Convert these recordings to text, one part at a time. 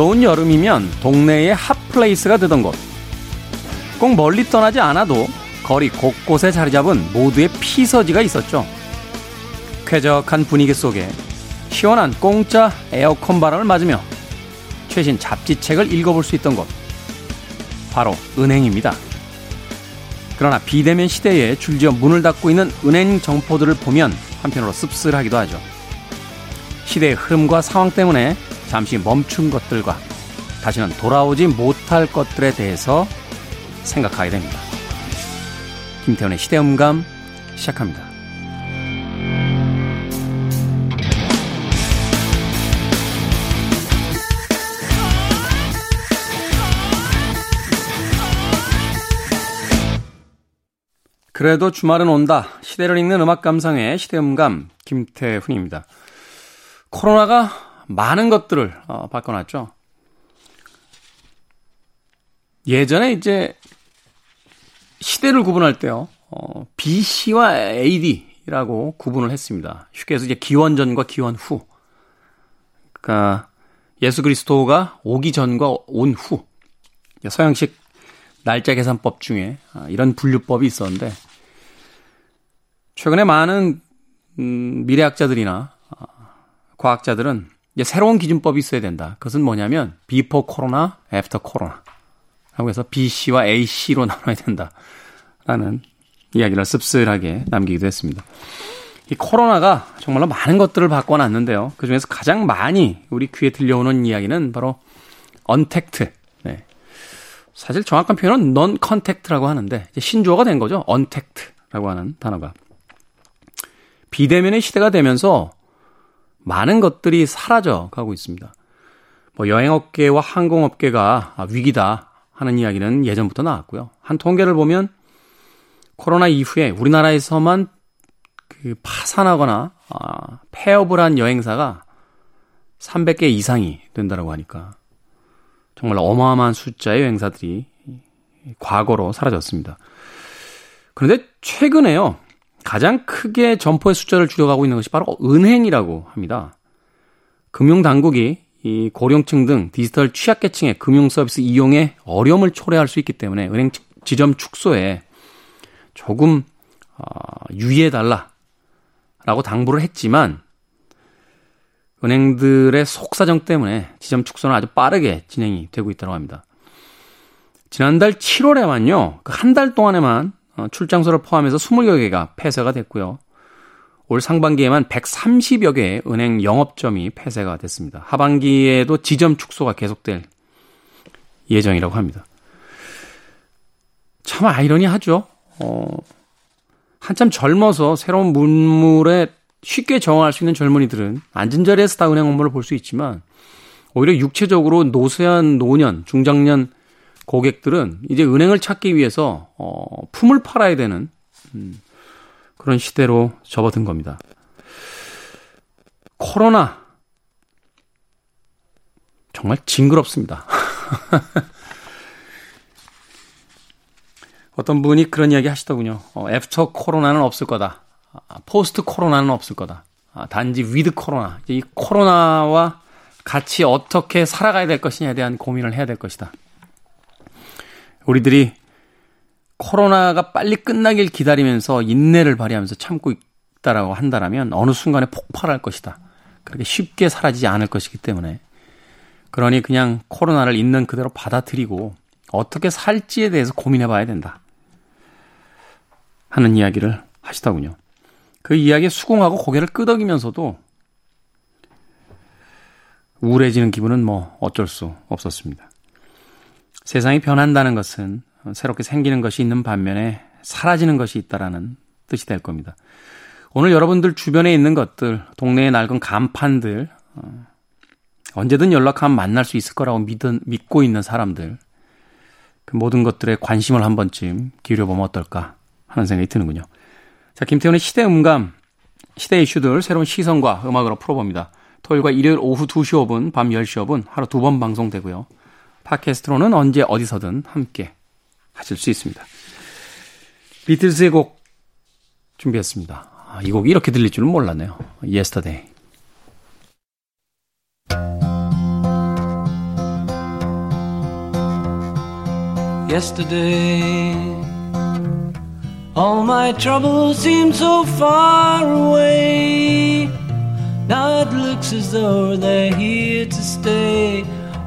무더운 여름이면 동네에 hot place가 되던 곳. 꼭 멀리 떠나지 않아도 거리 곳곳에 자리 잡은 모두의 피서지가 있었죠. 쾌적한 분위기 속에 시원한 공짜 에어컨 바람을 맞으며 최신 잡지책을 읽어볼 수 있던 곳. 바로 은행입니다. 그러나 비대면 시대에 줄지어 문을 닫고 있는 은행 점포들을 보면 한편으로 씁쓸하기도 하죠. 시대의 흐름과 상황 때문에 잠시 멈춘 것들과 다시는 돌아오지 못할 것들에 대해서 생각하게 됩니다. 김태훈의 시대음감 시작합니다. 그래도 주말은 온다. 시대를 읽는 음악 감상의 시대음감 김태훈입니다. 코로나가 많은 것들을 어, 바꿔놨죠. 예전에 이제 시대를 구분할 때요. 어, BC와 AD라고 구분을 했습니다. 쉽게 해서 이제 기원 전과 기원 후. 그러니까 예수 그리스도가 오기 전과 온 후. 서양식 날짜 계산법 중에 아, 이런 분류법이 있었는데 최근에 많은 음, 미래학자들이나 아, 과학자들은 이제 새로운 기준법이 있어야 된다. 그것은 뭐냐면 before 코로나, after 코로나. 라고 해서 BC와 AC로 나눠야 된다. 라는 이야기를 씁쓸하게 남기기도 했습니다. 이 코로나가 정말로 많은 것들을 바꿔놨는데요. 그 중에서 가장 많이 우리 귀에 들려오는 이야기는 바로 언택트. 네. 사실 정확한 표현은 non contact라고 하는데 신조어가 된 거죠. 언택트라고 하는 단어가. 비대면의 시대가 되면서 많은 것들이 사라져 가고 있습니다. 뭐 여행업계와 항공업계가 위기다 하는 이야기는 예전부터 나왔고요. 한 통계를 보면 코로나 이후에 우리나라에서만 그 파산하거나 아, 폐업을 한 여행사가 300개 이상이 된다라고 하니까 정말 어마어마한 숫자의 여행사들이 과거로 사라졌습니다. 그런데 최근에요. 가장 크게 점포의 숫자를 줄여가고 있는 것이 바로 은행이라고 합니다. 금융당국이 이 고령층 등 디지털 취약계층의 금융 서비스 이용에 어려움을 초래할 수 있기 때문에 은행 지점 축소에 조금 어, 유의해달라라고 당부를 했지만 은행들의 속사정 때문에 지점 축소는 아주 빠르게 진행이 되고 있다고 합니다. 지난달 7월에만요, 그 한 달 동안에만 어, 출장소를 포함해서 20여 개가 폐쇄가 됐고요. 올 상반기에만 130여 개의 은행 영업점이 폐쇄가 됐습니다. 하반기에도 지점 축소가 계속될 예정이라고 합니다. 참 아이러니하죠. 어, 한참 젊어서 새로운 문물에 쉽게 정화할 수 있는 젊은이들은 앉은 자리에서 다 은행 업무를 볼 수 있지만 오히려 육체적으로 노쇠한 노년, 중장년 고객들은 이제 은행을 찾기 위해서 어, 품을 팔아야 되는 음, 그런 시대로 접어든 겁니다. 코로나 정말 징그럽습니다. 어떤 분이 그런 이야기 하시더군요. 어, after 코로나는 없을 거다. 아, post 코로나는 없을 거다. 아, 단지 with 코로나. 이 코로나와 같이 어떻게 살아가야 될 것이냐에 대한 고민을 해야 될 것이다. 우리들이 코로나가 빨리 끝나길 기다리면서 인내를 발휘하면서 참고 있다라고 한다라면 어느 순간에 폭발할 것이다. 그렇게 쉽게 사라지지 않을 것이기 때문에 그러니 그냥 코로나를 있는 그대로 받아들이고 어떻게 살지에 대해서 고민해 봐야 된다. 하는 이야기를 하시더군요. 그 이야기에 수긍하고 고개를 끄덕이면서도 우울해지는 기분은 뭐 어쩔 수 없었습니다. 세상이 변한다는 것은 새롭게 생기는 것이 있는 반면에 사라지는 것이 있다라는 뜻이 될 겁니다. 오늘 여러분들 주변에 있는 것들, 동네에 낡은 간판들, 어, 언제든 연락하면 만날 수 있을 거라고 믿은, 믿고 있는 사람들, 그 모든 것들에 관심을 한 번쯤 기울여보면 어떨까 하는 생각이 드는군요. 자, 김태훈의 시대 음감, 시대 이슈들 새로운 시선과 음악으로 풀어봅니다. 토요일과 일요일 오후 2시 5분, 밤 10시 5분 하루 두 번 방송되고요. 팟캐스트로는 언제 어디서든 함께 하실 수 있습니다. 비틀스의 곡 준비했습니다. 아, 이 곡이 이렇게 들릴 줄은 몰랐네요. Yesterday. Yesterday, all my troubles seem so far away. Now it looks as though they're here to stay.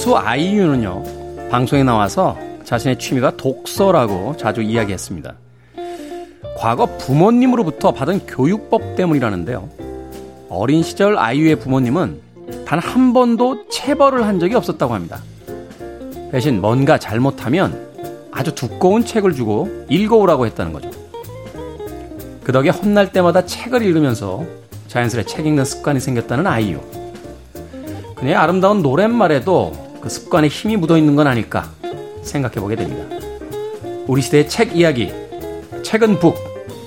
가수 아이유는요, 방송에 나와서 자신의 취미가 독서라고 자주 이야기했습니다. 과거 부모님으로부터 받은 교육법 때문이라는데요. 어린 시절 아이유의 부모님은 단 한 번도 체벌을 한 적이 없었다고 합니다. 대신 뭔가 잘못하면 아주 두꺼운 책을 주고 읽어오라고 했다는 거죠. 그 덕에 혼날 때마다 책을 읽으면서 자연스레 책 읽는 습관이 생겼다는 아이유. 그녀의 아름다운 노랫말에도 그 습관에 힘이 묻어 있는 건 아닐까 생각해 보게 됩니다. 우리 시대의 책 이야기, 책은 북,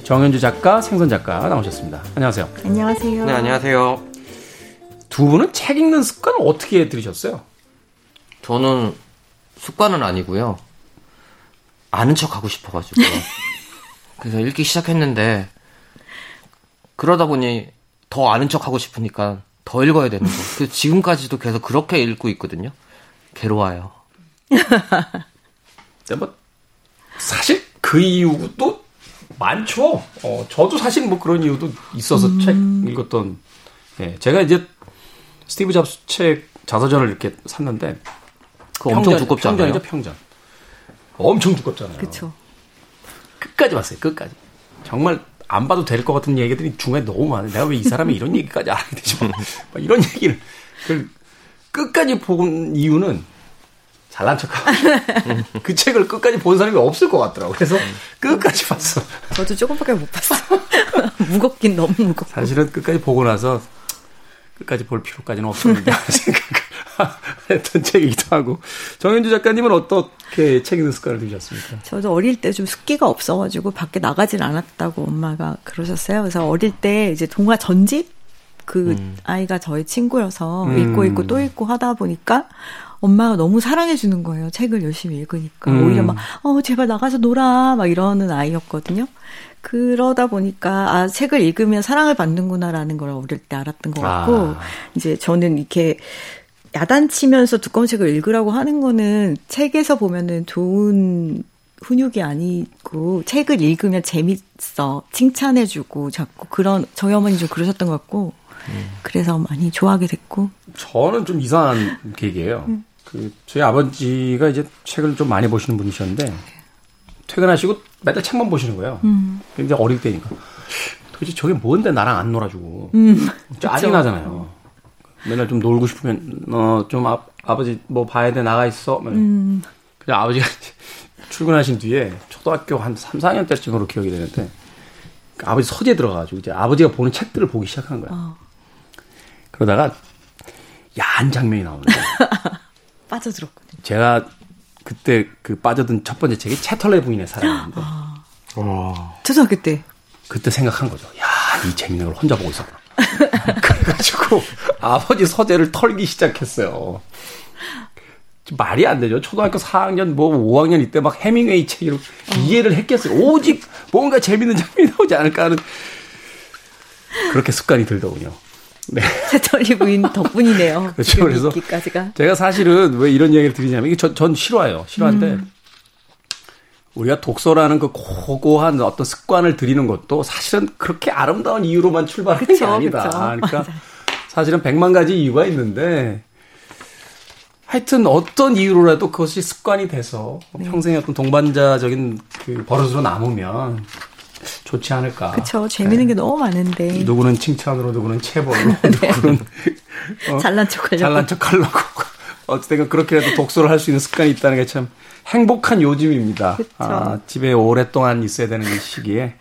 정현주 작가, 생선 작가 나오셨습니다. 안녕하세요. 안녕하세요. 네, 안녕하세요. 두 분은 책 읽는 습관을 어떻게 들으셨어요? 저는 습관은 아니고요. 아는 척 하고 싶어가지고요. 그래서 읽기 시작했는데 그러다 보니 더 아는 척 하고 싶으니까 더 읽어야 되는 거. 그 지금까지도 계속 그렇게 읽고 있거든요. 괴로워요. 근데 뭐 사실 그 이유도 많죠. 어, 저도 사실 뭐 그런 이유도 있어서 책 읽었던. 예, 제가 이제 스티브 잡스 책 자서전을 이렇게 샀는데 그거 엄청 두껍잖아요. 평전이죠, 평전. 엄청 두껍잖아요. 그쵸. 끝까지 봤어요. 끝까지. 정말 안 봐도 될 것 같은 얘기들이 중간에 너무 많아요. 내가 왜 이 사람이 이런 얘기까지 알아야 되지? 막 이런 얘기를 그 끝까지 본 이유는 잘난 척하고 그 책을 끝까지 본 사람이 없을 것 같더라고. 그래서 끝까지 봤어. 저도 조금밖에 못 봤어요. 무겁긴 너무 무겁고. 사실은 끝까지 보고 나서 끝까지 볼 필요까지는 없었는데 생각을 했던 책이기도 하고 정현주 작가님은 어떻게 책 읽는 습관을 들이셨습니까? 저도 어릴 때좀 습기가 없어가지고 밖에 나가질 않았다고 엄마가 그러셨어요. 그래서 어릴 때 이제 동화 전집 그 음. 아이가 저희 친구여서 음. 읽고 읽고 또 읽고 하다 보니까 엄마가 너무 사랑해 주는 거예요. 책을 열심히 읽으니까 음. 오히려 막 어 제발 나가서 놀아 막 이러는 아이였거든요. 그러다 보니까 아 책을 읽으면 사랑을 받는구나라는 걸 어릴 때 알았던 것 같고 아. 이제 저는 이렇게 야단치면서 두꺼운 책을 읽으라고 하는 거는 책에서 보면은 좋은 훈육이 아니고 책을 읽으면 재밌어 칭찬해주고 자꾸 그런 저희 어머니 좀 그러셨던 것 같고 그래서 많이 좋아하게 됐고 저는 좀 이상한 계기예요. 그 저희 아버지가 이제 책을 좀 많이 보시는 분이셨는데 퇴근하시고 매달 책만 보시는 거예요. 이제 어릴 때니까 도대체 저게 뭔데 나랑 안 놀아주고 짜증 나잖아요. 맨날 좀 놀고 싶으면 어 좀 아, 아버지 뭐 봐야 돼 나가 있어. 막 그냥 아버지가 출근하신 뒤에 초등학교 한 3, 4학년 때쯤으로 기억이 되는데 그 아버지 서재 들어가가지고 이제 아버지가 보는 책들을 보기 시작한 거야. 어, 그러다가 야한 장면이 나오는데 빠져들었거든요. 제가 그때 그 빠져든 첫 번째 책이 채털레 부인의 사랑인데 초등학교 때 그때 생각한 거죠. 야, 이 재밌는 걸 혼자 보고 있었구나. 그래가지고 아버지 서재를 털기 시작했어요. 좀 말이 안 되죠. 초등학교 4학년, 뭐 5학년 이때 막 해밍웨이 책을 이해를 했겠어요. 오직 뭔가 재밌는 장면이 나오지 않을까 하는 그렇게 습관이 들더군요. 네. 채털리 부인 덕분이네요. 그렇죠. 그래서 있기까지가. 제가 사실은 왜 이런 얘기를 드리냐면 이게 전, 전 싫어요. 싫어한데 우리가 독서라는 그 고고한 어떤 습관을 들이는 것도 사실은 그렇게 아름다운 이유로만 게 그쵸, 아니다. 그쵸. 그러니까 맞아요. 사실은 백만 가지 이유가 있는데 하여튼 어떤 이유로라도 그것이 습관이 돼서 네. 평생의 어떤 동반자적인 그 버릇으로 남으면 좋지 않을까. 그쵸. 재밌는 게 너무 많은데. 누구는 칭찬으로, 누구는 체벌로, 누구는 어? 잘난 척 하려고. 잘난 척 하려고. 어쨌든 그렇게라도 독서를 할 수 있는 습관이 있다는 게 참 행복한 요즘입니다. 아, 집에 오랫동안 있어야 되는 이 시기에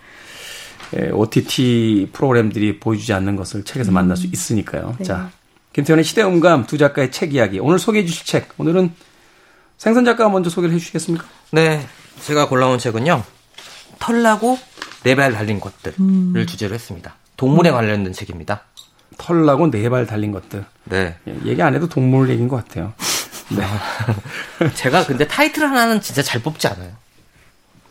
예, OTT 프로그램들이 보여주지 않는 것을 책에서 만날 수 있으니까요. 자, 김태현의 시대음감 두 작가의 책 이야기. 오늘 소개해 주실 책. 오늘은 생선 작가가 먼저 소개를 해 주시겠습니까? 네, 제가 골라온 책은요. 털나고 네 발 달린 것들을 주제로 했습니다. 동물에 관련된 책입니다. 털나고 네 발 달린 것들. 네. 예, 얘기 안 해도 동물 얘기인 것 같아요. 네. 제가 근데 타이틀 하나는 진짜 잘 뽑지 않아요.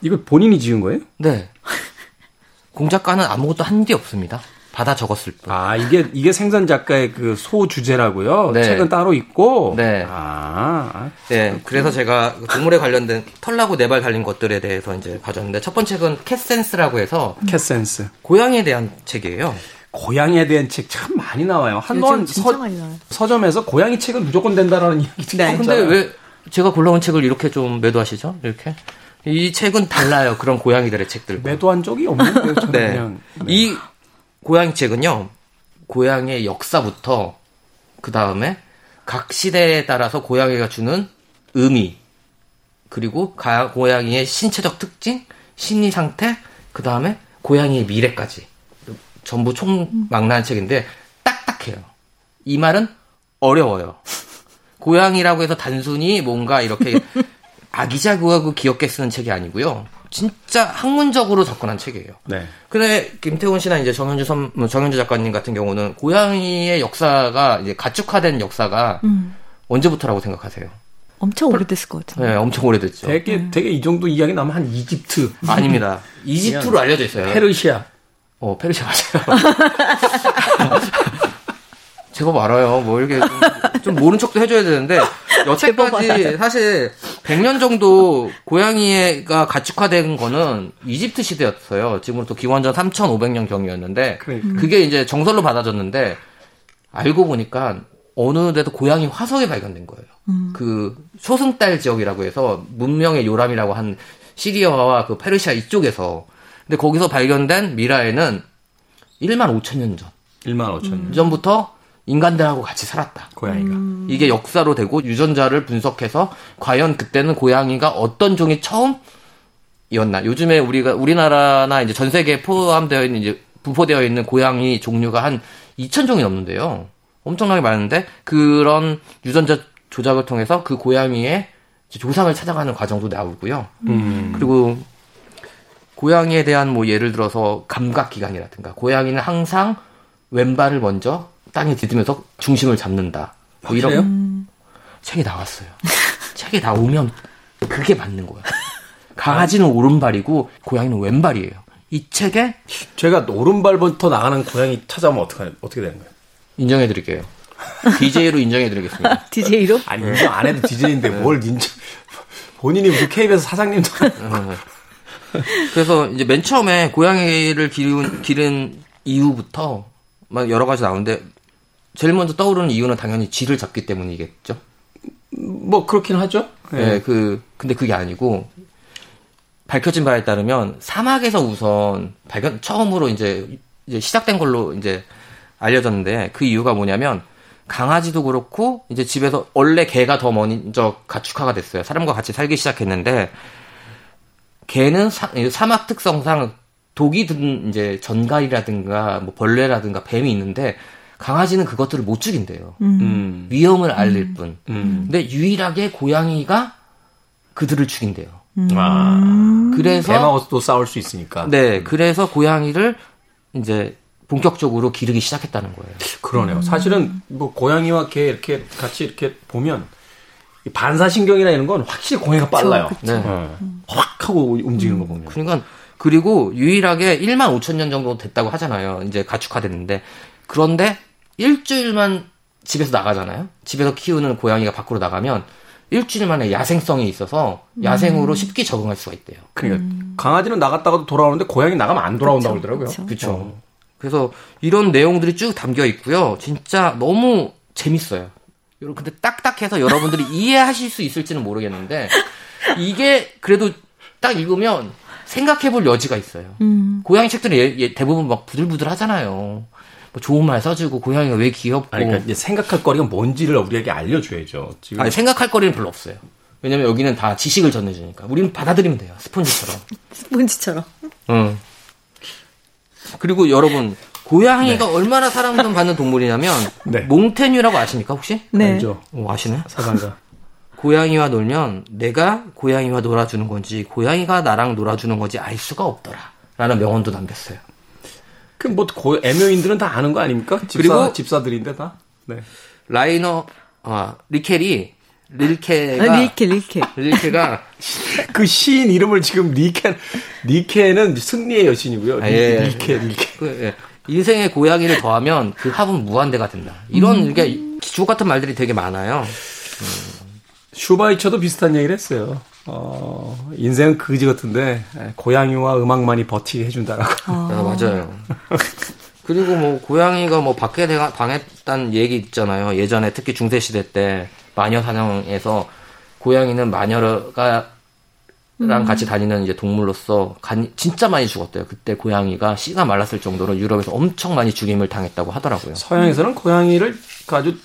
이거 본인이 지은 거예요? 네. 공작가는 아무것도 한 게 없습니다. 받아 적었을 뿐. 아, 이게, 이게 생선 작가의 그 소 주제라고요? 네. 책은 따로 있고? 네. 아, 네, 그래서 제가 동물에 관련된 털나고 네 발 달린 것들에 대해서 이제 가져왔는데 첫 번째 책은 캣센스라고 해서 캣센스. 고양이에 대한 책이에요. 고양이에 대한 책 참 많이 나와요. 서, 나와요. 서점에서 고양이 책은 무조건 된다라는 이야기 듣고 네. 어, 근데 왜 제가 골라온 책을 이렇게 좀 매도하시죠? 이렇게 이 책은 달라요. 그런 고양이들의 책들과. 매도한 적이 없는데요. 저는 네. 그냥. 네. 이 고양이 책은요, 고양이의 역사부터, 그 다음에 각 시대에 따라서 고양이가 주는 의미, 그리고 가- 고양이의 신체적 특징, 심리 상태, 그 다음에 고양이의 미래까지. 전부 총망라한 책인데, 딱딱해요. 이 말은 어려워요. 고양이라고 해서 단순히 뭔가 이렇게 아기자기하고 귀엽게 쓰는 책이 아니고요. 진짜 학문적으로 접근한 책이에요. 네. 근데 김태훈 씨나 이제 정현주 선, 뭐 정현주 작가님 같은 경우는 고양이의 역사가 이제 가축화된 역사가 음. 언제부터라고 생각하세요? 엄청 오래됐을 것 같은데. 네, 엄청 오래됐죠. 되게, 되게 이 정도 이야기 나면 한 이집트, 아닙니다. 이집트로 알려져 있어요. 페르시아. 어, 페르시아 맞아요. 제법 알아요. 뭐 이렇게 좀, 좀 모른 척도 해줘야 되는데 여태까지 사실 100년 정도 고양이가 가축화된 거는 이집트 시대였어요. 지금부터 기원전 3,500년 경이었는데 그러니까. 그게 이제 정설로 받아졌는데 알고 보니까 어느 데도 고양이 화석이 발견된 거예요. 그 초승달 지역이라고 해서 문명의 요람이라고 한 시리아와 그 페르시아 이쪽에서 근데 거기서 발견된 미라에는 1만 5천 년 전. 1만 5천 년. 전부터 인간들하고 같이 살았다. 고양이가. 이게 역사로 되고 유전자를 분석해서 과연 그때는 고양이가 어떤 종이 처음 이었나. 요즘에 우리가 우리나라나 이제 전 세계에 포함되어 있는 이제 분포되어 있는 고양이 종류가 한 2천 종이 넘는데요. 엄청나게 많은데 그런 유전자 조작을 통해서 그 고양이의 조상을 찾아가는 과정도 나오고요. 음. 그리고 고양이에 대한 뭐 예를 들어서 감각 기관이라든가 고양이는 항상 왼발을 먼저 땅에 디디면서 중심을 잡는다. 뭐 이런 확실해요? 책이 나왔어요. 책에 나오면 그게 맞는 거야. 강아지는 오른발이고 고양이는 왼발이에요. 이 책에 제가 오른발부터 나가는 고양이 찾아오면 어떻게, 어떻게 되는 거예요? 인정해 드릴게요. DJ로 인정해 드리겠습니다. DJ로? 아니, 인정 안 해도 DJ인데 뭘 인정. 본인이 무슨 KBS 사장님도 아니고. 그래서 이제 맨 처음에 고양이를 기른, 기른 이후부터 막 여러 가지 나오는데 제일 먼저 떠오르는 이유는 당연히 쥐를 잡기 때문이겠죠. 뭐, 그렇긴 하죠. 네, 그 근데 그게 아니고 밝혀진 바에 따르면 사막에서 우선 발견 처음으로 이제 이제 시작된 걸로 이제 알려졌는데 그 이유가 뭐냐면 강아지도 그렇고 이제 집에서 원래 개가 더 먼저 가축화가 됐어요. 사람과 같이 살기 시작했는데 개는 사, 사막 특성상 독이 든 이제 전갈이라든가 뭐 벌레라든가 뱀이 있는데 강아지는 그것들을 못 죽인대요. 음. 위험을 알릴 뿐. 음. 근데 유일하게 고양이가 그들을 죽인대요. 아. 그래서 개하고도 싸울 수 있으니까. 네, 그래서 고양이를 이제 본격적으로 기르기 시작했다는 거예요. 그러네요. 사실은 뭐 고양이와 개 이렇게 같이 이렇게 보면 이 반사신경이나 이런 건 확실히 고양이가 빨라요. 네. 어. 확 하고 움직이는 거 보면. 그러니까 그리고 유일하게 1만 5천 년 정도 됐다고 하잖아요. 이제 가축화됐는데 그런데 일주일만 집에서 나가잖아요. 집에서 키우는 고양이가 밖으로 나가면 일주일 만에 야생성이 있어서 야생으로 쉽게 적응할 수가 있대요. 그러니까 강아지는 나갔다가도 돌아오는데 고양이 나가면 안 돌아온다고 그러더라고요. 그쵸. 그렇죠. 어. 그래서 이런 내용들이 쭉 담겨 있고요. 진짜 너무 재밌어요. 여러분, 근데 딱딱해서 여러분들이 이해하실 수 있을지는 모르겠는데 이게 그래도 딱 읽으면 생각해 볼 여지가 있어요. 음. 고양이 책들은 예- 예- 대부분 막 부들부들 하잖아요. 뭐 좋은 말 써주고 고양이가 왜 귀엽고 아니, 그러니까 이제 생각할 거리가 뭔지를 우리에게 알려줘야죠. 지금 아니, 생각할 거리는 별로 없어요. 왜냐면 여기는 다 지식을 전해주니까 우리는 받아들이면 돼요 스폰지처럼. 스폰지처럼. 응. 그리고 여러분 고양이가 얼마나 사랑을 받는 동물이냐면 네. 몽테뉴라고 아십니까 혹시? 네. 알죠. 어, 아시네? 사상가. 고양이와 놀면 내가 고양이와 놀아주는 건지 고양이가 나랑 놀아주는 건지 알 수가 없더라. 라는 명언도 남겼어요. 그뭐 애묘인들은 다 아는 거 아닙니까? 집사, 그리고- 집사들인데 다. 네. 라이너, 아, 리켈이, 릴케가, 아, 릴케, 릴케. 릴케가, 그 시인 이름을 지금 니케 니케는 승리의 여신이고요. 아, 예, 예. 니케 니케. 그, 예. 인생의 고양이를 더하면 그 합은 무한대가 된다. 이런, 이게 주옥 같은 말들이 되게 많아요. 슈바이처도 비슷한 얘기를 했어요. 어, 인생은 그지 같은데 에, 고양이와 음악만이 버티게 해준다라고. 아, 맞아요. 그리고 뭐 고양이가 뭐 밖에 방했다는 얘기 있잖아요. 예전에 특히 중세 시대 때 마녀 사냥에서 고양이는 마녀가 랑 같이 다니는 이제 동물로서 간, 진짜 많이 죽었대요. 그때 고양이가 씨가 말랐을 정도로 유럽에서 엄청 많이 죽임을 당했다고 하더라고요. 서양에서는 고양이를 아주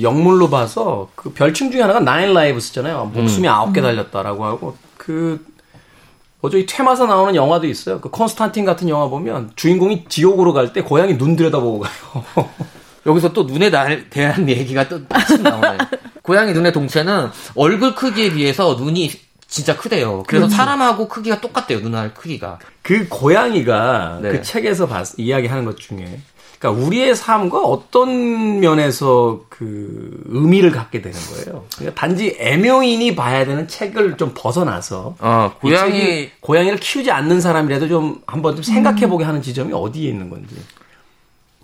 영물로 봐서 그 별칭 중에 하나가 나인 라이브스잖아요. 목숨이 아홉 개 달렸다라고 하고 그 어제 이 퇴마사 나오는 영화도 있어요. 그 콘스탄틴 같은 영화 보면 주인공이 지옥으로 갈 때 고양이 눈 들여다보고 가요. 여기서 또 눈에 날- 대한 얘기가 또 마침 나오네. 고양이 눈의 동체는 얼굴 크기에 비해서 눈이 진짜 크대요. 그래서 사람하고 크기가 똑같대요. 눈알 크기가. 그 고양이가 네. 그 책에서 봤- 이야기하는 것 중에 그러니까 우리의 삶과 어떤 면에서 그 의미를 갖게 되는 거예요. 그러니까 단지 애묘인이 봐야 되는 책을 좀 벗어나서 어, 이 고양이 고양이를 키우지 않는 사람이라도 좀 한번 좀 생각해 보게 하는 지점이 어디에 있는 건지.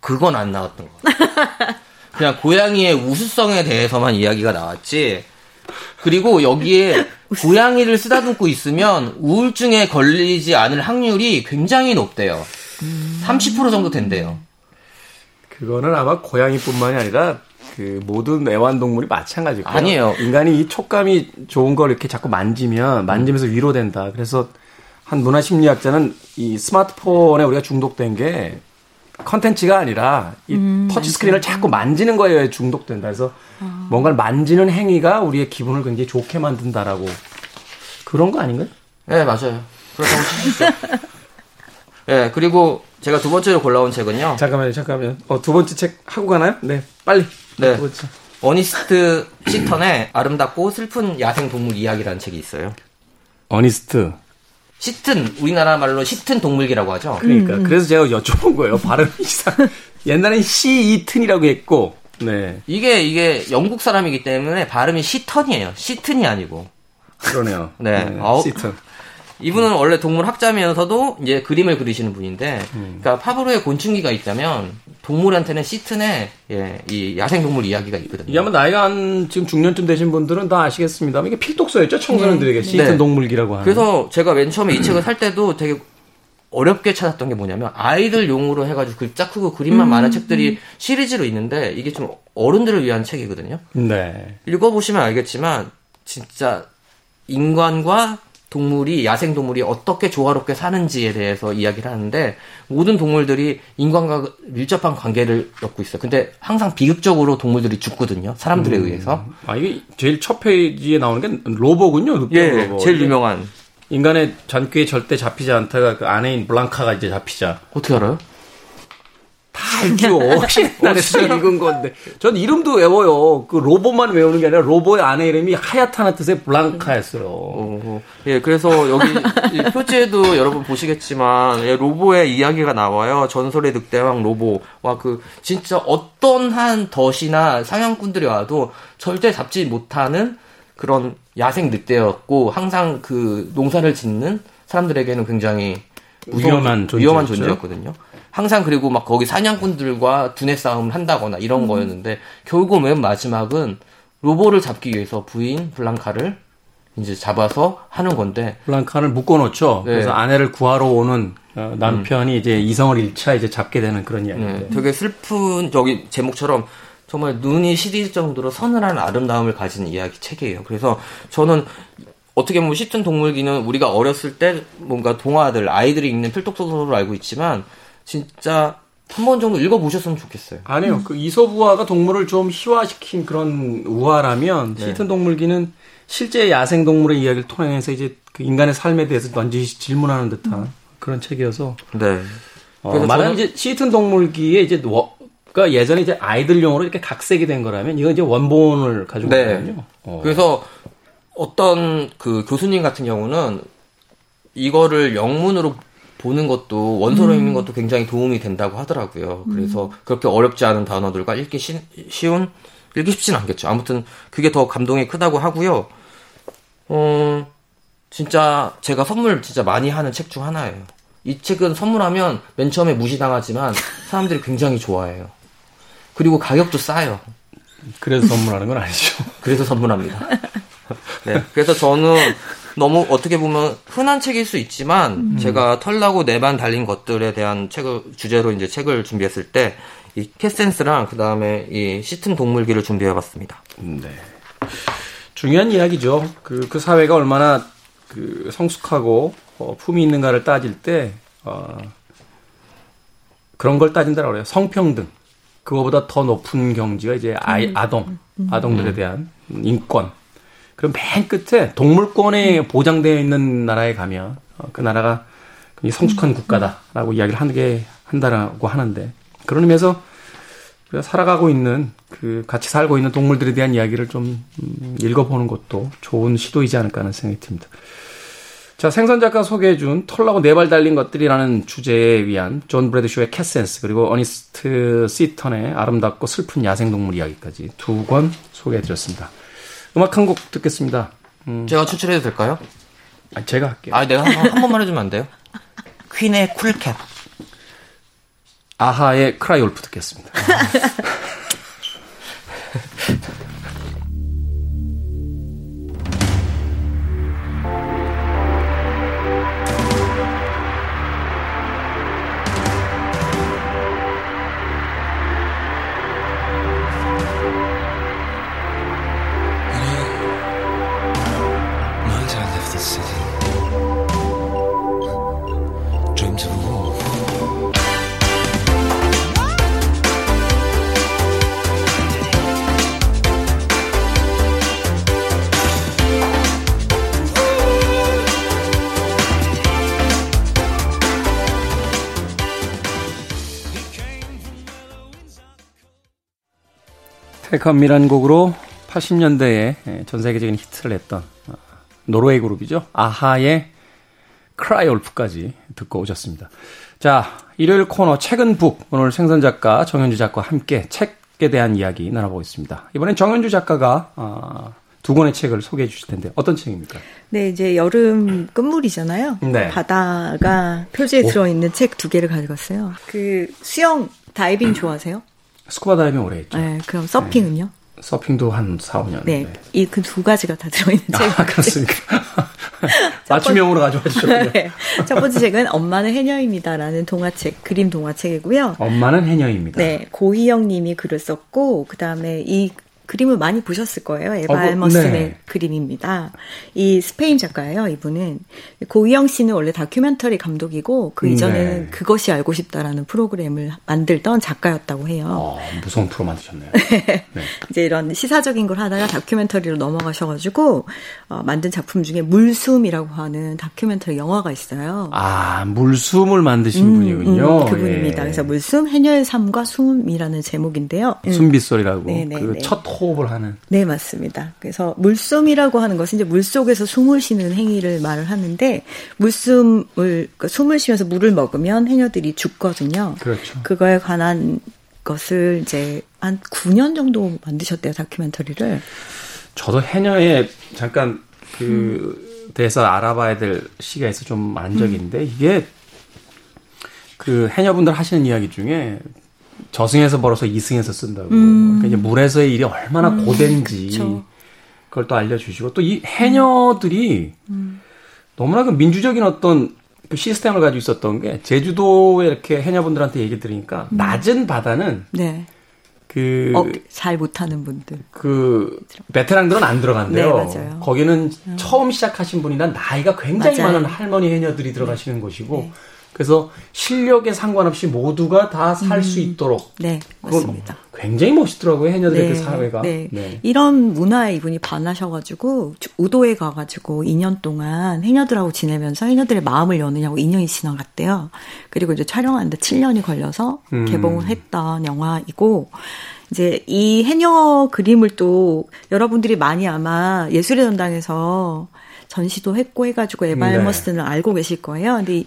그건 안 나왔던 거. 그냥 고양이의 우수성에 대해서만 이야기가 나왔지. 그리고 여기에 고양이를 쓰다듬고 있으면 우울증에 걸리지 않을 확률이 굉장히 높대요. 30% 정도 된대요. 그거는 아마 고양이뿐만이 아니라 그 모든 애완동물이 마찬가지고 아니에요. 인간이 이 촉감이 좋은 걸 이렇게 자꾸 만지면 만지면서 위로된다. 그래서 한 문화 심리학자는 이 스마트폰에 우리가 중독된 게 컨텐츠가 아니라 이 터치 스크린을 자꾸 만지는 거에 중독된다. 그래서 뭔가를 만지는 행위가 우리의 기분을 굉장히 좋게 만든다라고 그런 거 아닌가요? 네, 맞아요. 그렇다고 네, 그리고 제가 두 번째로 골라온 책은요. 잠깐만요, 잠깐만요. 어, 두 번째 책 하고 가나요? 네, 빨리. 네. 두 번째. 어니스트 시턴의 아름답고 슬픈 야생 동물 이야기라는 책이 있어요. 어니스트. 시튼, 우리나라 말로 시튼 동물기라고 하죠. 그러니까 그래서 제가 여쭤본 거예요. 발음 이상. 옛날엔 시이튼이라고 했고, 네, 이게 이게 영국 사람이기 때문에 발음이 시턴이에요. 시튼이 아니고. 그러네요. 네. 아우. 시튼. 이분은 원래 동물 학자면서도 이제 그림을 그리시는 분인데, 그러니까 파브로의 곤충기가 있다면 동물한테는 시튼의 예, 이 야생 동물 이야기가 있거든요. 이게 아마 나이가 한 지금 중년쯤 되신 분들은 다 아시겠습니다만 이게 필독서였죠 청소년들에게 시이튼 네. 동물기라고 하는. 그래서 제가 맨 처음에 이 책을 살 때도 되게 어렵게 찾았던 게 뭐냐면 아이들 용으로 해가지고 글자 크고 그림만 많은 책들이 시리즈로 있는데 이게 좀 어른들을 위한 책이거든요. 네. 읽어보시면 알겠지만 진짜 인간과 동물이 야생 동물이 어떻게 조화롭게 사는지에 대해서 이야기를 하는데 모든 동물들이 인간과 밀접한 관계를 엮고 있어요. 근데 항상 비극적으로 동물들이 죽거든요. 사람들에 의해서. 아 이게 제일 첫 페이지에 나오는 게 로보군요. 늑대 예, 로보. 제일 유명한. 인간의 잔꾀에 절대 잡히지 않다가 그 아내인 블랑카가 이제 잡히자. 어떻게 알아요? 다 알죠. 옛날에 책 읽은 건데. 전 이름도 외워요. 그 로봇만 외우는 게 아니라 로봇의 아내 이름이 하얗다는 뜻의 블랑카였어요. 어, 예, 그래서 여기 이 표지에도 여러분 보시겠지만 예, 로보의 이야기가 나와요. 전설의 늑대왕 로보와 그 진짜 어떤 한 덫이나 사냥꾼들이 와도 절대 잡지 못하는 그런 야생 늑대였고 항상 그 농사를 짓는 사람들에게는 굉장히 무서운, 위험한 존재였죠. 위험한 존재였거든요. 항상 그리고 막 거기 사냥꾼들과 두뇌 싸움을 한다거나 이런 거였는데 결국 맨 마지막은 로보를 잡기 위해서 부인 블랑카를 이제 잡아서 하는 건데 블랑카를 묶어놓죠. 네. 그래서 아내를 구하러 오는 어, 남편이 이제 이성을 잃자 이제 잡게 되는 그런 이야기인데. 네, 되게 슬픈 저기 제목처럼 정말 눈이 시릴 정도로 서늘한 아름다움을 가진 이야기 책이에요. 그래서 저는 어떻게 보면 시튼 동물기는 우리가 어렸을 때 뭔가 동화들 아이들이 읽는 필독 소설로 알고 있지만 진짜 한 번 정도 읽어보셨으면 좋겠어요. 아니요. 그 이솝우화가 동물을 좀 희화시킨 그런 우화라면 네. 시튼 동물기는 실제 야생 동물의 이야기를 통해서 이제 그 인간의 삶에 대해서 넌지시 질문하는 듯한 그런 책이어서 네. 어, 그래서 말하는 이제 시튼 동물기에 이제 워, 그러니까 예전에 이제 아이들용으로 이렇게 각색이 된 거라면 이건 이제 원본을 가지고 네. 있거든요. 어. 그래서 어떤 그 교수님 같은 경우는 이거를 영문으로 보는 것도 원서로 읽는 것도 굉장히 도움이 된다고 하더라고요. 그래서 그렇게 어렵지 않은 단어들과 읽기 쉬, 쉬운 읽기 쉽진 않겠죠. 아무튼 그게 더 감동이 크다고 하고요. 어 진짜 제가 선물 진짜 많이 하는 책 중 하나예요. 이 책은 선물하면 맨 처음에 무시당하지만 사람들이 굉장히 좋아해요. 그리고 가격도 싸요. 그래서 선물하는 건 아니죠. 그래서 선물합니다. 네. 그래서 저는 너무 어떻게 보면 흔한 책일 수 있지만 제가 털나고 내반 달린 것들에 대한 책을 주제로 이제 책을 준비했을 때 이 캐센스랑 그 다음에 이 시튼 동물기를 준비해봤습니다. 네. 중요한 이야기죠. 그, 그 사회가 얼마나 그 성숙하고 어, 품이 있는가를 따질 때, 어, 그런 걸 따진다고 그래요. 성평등. 그거보다 더 높은 경지가 이제 아이, 아동, 아동들에 대한 인권. 그럼 맨 끝에 동물권에 보장되어 있는 나라에 가면 어, 그 나라가 성숙한 국가다라고 이야기를 하게 한다라고 하는데 그런 의미에서 살아가고 있는 그 같이 살고 있는 동물들에 대한 이야기를 좀 음, 읽어보는 것도 좋은 시도이지 않을까 하는 생각이 듭니다. 자, 생선 작가 소개해준 털나고 네 발 달린 것들이라는 주제에 위한 존 브래드쇼의 Cat Sense 그리고 어니스트 시턴의 아름답고 슬픈 야생동물 이야기까지 두 권 소개해드렸습니다. 음악 한 곡 듣겠습니다. 음, 제가 추천해도 될까요? 아, 제가 할게요. 아, 내가 한, 한 번만 해주면 안 돼요? 퀸의 쿨캡. 아하의 크라이올프 듣겠습니다. 테이크업이라는 곡으로 80년대에 전 세계적인 히트를 했던 어, 노르웨이 그룹이죠. 아하의 크라이올프까지 듣고 오셨습니다. 자, 일요일 코너 책은 북. 오늘 생선 작가 정현주 작가와 함께 책에 대한 이야기 나눠보겠습니다. 이번엔 정현주 작가가 어, 두 권의 책을 소개해 주실 텐데 어떤 책입니까? 네, 이제 여름 끝물이잖아요. 네. 바다가 표지에 들어 있는 책 두 개를 가져갔어요. 그 수영 다이빙 좋아하세요? 스쿠버 다이빙 오래 했죠. 네, 그럼 서핑은요? 서핑도 한 4, 5년. 네, 이그 두 가지가 다 들어있는 책. 아, 그렇습니까? 맞춤형으로 가져와 주셨군요. 네. 첫 번째 책은 엄마는 해녀입니다라는 동화책, 그림 동화책이고요. 엄마는 해녀입니다. 네, 고희영 님이 글을 썼고, 그 다음에 이 그림을 많이 보셨을 거예요. 에바 어, 그- 알머슨의 네. 그림입니다. 이 스페인 작가예요, 이분은. 고희영 씨는 원래 다큐멘터리 감독이고, 그 이전에는 네. 그것이 알고 싶다라는 프로그램을 만들던 작가였다고 해요. 어, 무서운 프로 만드셨네요. 네. 이제 이런 시사적인 걸 하다가 다큐멘터리로 넘어가셔가지고, 어, 만든 작품 중에 물숨이라고 하는 다큐멘터리 영화가 있어요. 아, 물숨을 만드신 음, 분이군요. 음, 그분입니다. 예. 그래서 물숨, 해녀의 삶과 숨이라는 제목인데요. 음. 숨빗소리라고 네, 네, 그 네. 첫 호흡을 하는 네, 맞습니다. 그래서 물숨이라고 하는 것은 이제 물 속에서 숨을 쉬는 행위를 말을 하는데 물숨을 그러니까 숨을 쉬면서 물을 먹으면 해녀들이 죽거든요. 그렇죠. 그거에 관한 것을 이제 한 9년 정도 만드셨대요, 다큐멘터리를. 저도 해녀에 잠깐 그 음. 대해서 알아봐야 될 시기가 있어 좀안 적이 있는데 이게 그 해녀분들 하시는 이야기 중에 저승에서 벌어서 이승에서 쓴다고. 그러니까 이제 물에서의 일이 얼마나 고된지 음. 그쵸. 그걸 또 알려주시고 또 이 해녀들이 음. 너무나 그 민주적인 어떤 그 시스템을 가지고 있었던 게 제주도에 이렇게 해녀분들한테 얘기 들으니까 낮은 바다는 네. 그 어, 잘 못하는 분들. 그 베테랑들은 안 들어간대요. 네. 거기는 처음 시작하신 분이나 나이가 굉장히 맞아요. 많은 할머니 해녀들이 들어가시는 곳이고 그래서 실력에 상관없이 모두가 다 살수 있도록. 네, 맞습니다. 굉장히 멋있더라고요, 해녀들의 그 사회가. 네. 네. 이런 문화에 이분이 반하셔가지고 우도에 가가지고 2년 동안 해녀들하고 지내면서 해녀들의 마음을 여느냐고 2년이 지나갔대요. 그리고 이제 촬영하는데 7년이 걸려서 음. 개봉을 했던 영화이고 이제 이 해녀 그림을 또 여러분들이 많이 아마 예술의 전당에서 전시도 했고 해가지고 에바 네. 앨머스는 알고 계실 거예요. 근데 이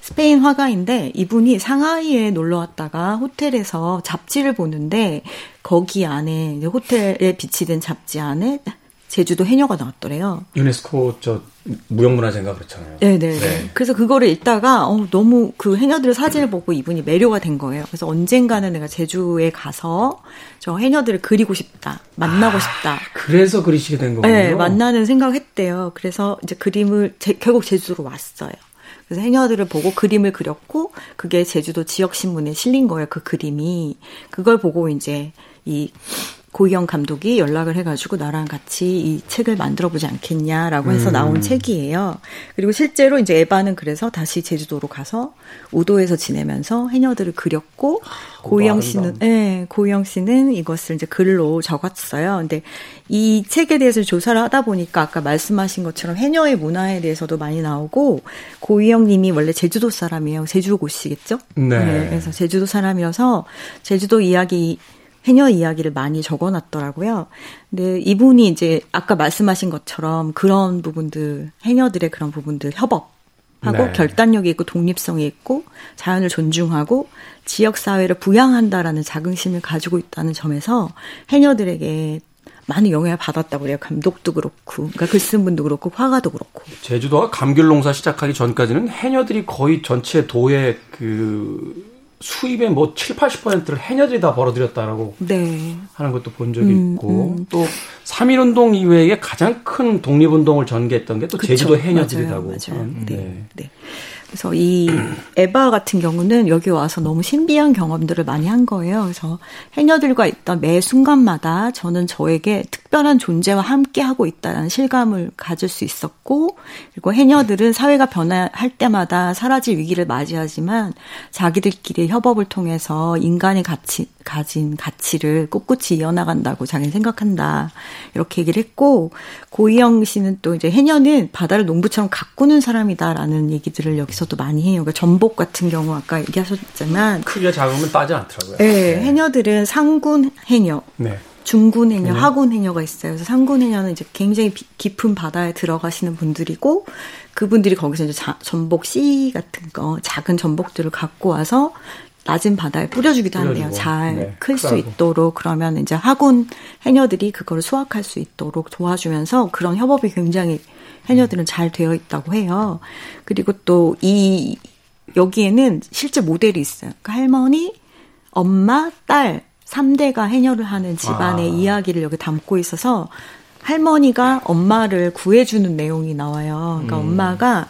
스페인 화가인데 이분이 상하이에 놀러 왔다가 호텔에서 잡지를 보는데 거기 안에 호텔에 비치된 잡지 안에 제주도 해녀가 나왔더래요. 유네스코 저 무형문화재인가 그렇잖아요. 네네. 네. 그래서 그거를 읽다가 어, 너무 그 해녀들 사진을 보고 이분이 매료가 된 거예요. 그래서 언젠가는 내가 제주에 가서 저 해녀들을 그리고 싶다, 만나고 싶다. 그래서 그리시게 된 거군요. 네, 만나는 생각을 했대요. 그래서 이제 그림을 제- 결국 제주도로 왔어요. 그래서 해녀들을 보고 그림을 그렸고 그게 제주도 지역 신문에 실린 거예요. 그 그림이 그걸 보고 이제 이 고희영 감독이 연락을 해가지고 나랑 같이 이 책을 만들어보지 않겠냐라고 해서 나온 책이에요. 그리고 실제로 이제 에바는 그래서 다시 제주도로 가서 우도에서 지내면서 해녀들을 그렸고 고희영 씨는 아름다운. 네, 고영 씨는 이것을 이제 글로 적었어요. 근데 이 책에 대해서 조사를 하다 보니까 아까 말씀하신 것처럼 해녀의 문화에 대해서도 많이 나오고 고희영 님이 원래 제주도 사람이에요. 제주 고시겠죠? 네. 그래서 제주도 사람이어서 제주도 이야기 해녀 이야기를 많이 적어 놨더라고요. 근데 이분이 이제 아까 말씀하신 것처럼 그런 부분들 해녀들의 그런 부분들 협업 하고 네. 결단력이 있고 독립성이 있고 자연을 존중하고 지역 사회를 부양한다라는 자긍심을 가지고 있다는 점에서 해녀들에게 많은 영향을 받았다고 그래요. 감독도 그렇고, 그러니까 글 쓴 분도 그렇고, 화가도 그렇고. 제주도가 감귤 농사 시작하기 전까지는 해녀들이 거의 전체 도의 그 수입의 뭐 7, 80%를 해녀들이 다 벌어들였다라고 네. 하는 것도 본 적이 음, 있고 또 3.1운동 이외에 가장 큰 독립운동을 전개했던 게 또. 제주도 해녀들이라고. 맞아요. 맞아요. 음, 네. 네. 그래서 이 에바 같은 경우는 여기 와서 너무 신비한 경험들을 많이 한 거예요. 그래서 해녀들과 있던 매 순간마다 저는 저에게 특별한 존재와 함께 하고 있다는 실감을 가질 수 있었고, 그리고 해녀들은 사회가 변화할 때마다 사라질 위기를 맞이하지만 자기들끼리 협업을 통해서 인간의 가치, 가진 가치를 꿋꿋이 이어나간다고 자기는 생각한다. 이렇게 얘기를 했고, 고희영 씨는 또 이제 해녀는 바다를 농부처럼 가꾸는 사람이다라는 얘기들을 여기서 도 많이 해요. 그러니까 전복 같은 경우 아까 얘기하셨지만, 크기가 작으면 따지 않더라고요. 네, 해녀들은 상군 해녀, 네. 중군 해녀, 하군 해녀가 있어요. 그래서 상군 해녀는 이제 굉장히 비- 깊은 바다에 들어가시는 분들이고 그분들이 거기서 이제 자- 전복 씨 같은 거 작은 전복들을 갖고 와서 낮은 바다에 뿌려주기도 한대요. 잘 네, 클수 크라고. 있도록 그러면 이제 하군 해녀들이 그거를 수확할 수 있도록 도와주면서 그런 협업이 굉장히 해녀들은 잘 되어 있다고 해요. 그리고 또 이 여기에는 실제 모델이 있어요. 그러니까 할머니, 엄마, 딸 3대가 해녀를 하는 집안의 아. 이야기를 여기 담고 있어서 할머니가 엄마를 구해주는 내용이 나와요. 그러니까 엄마가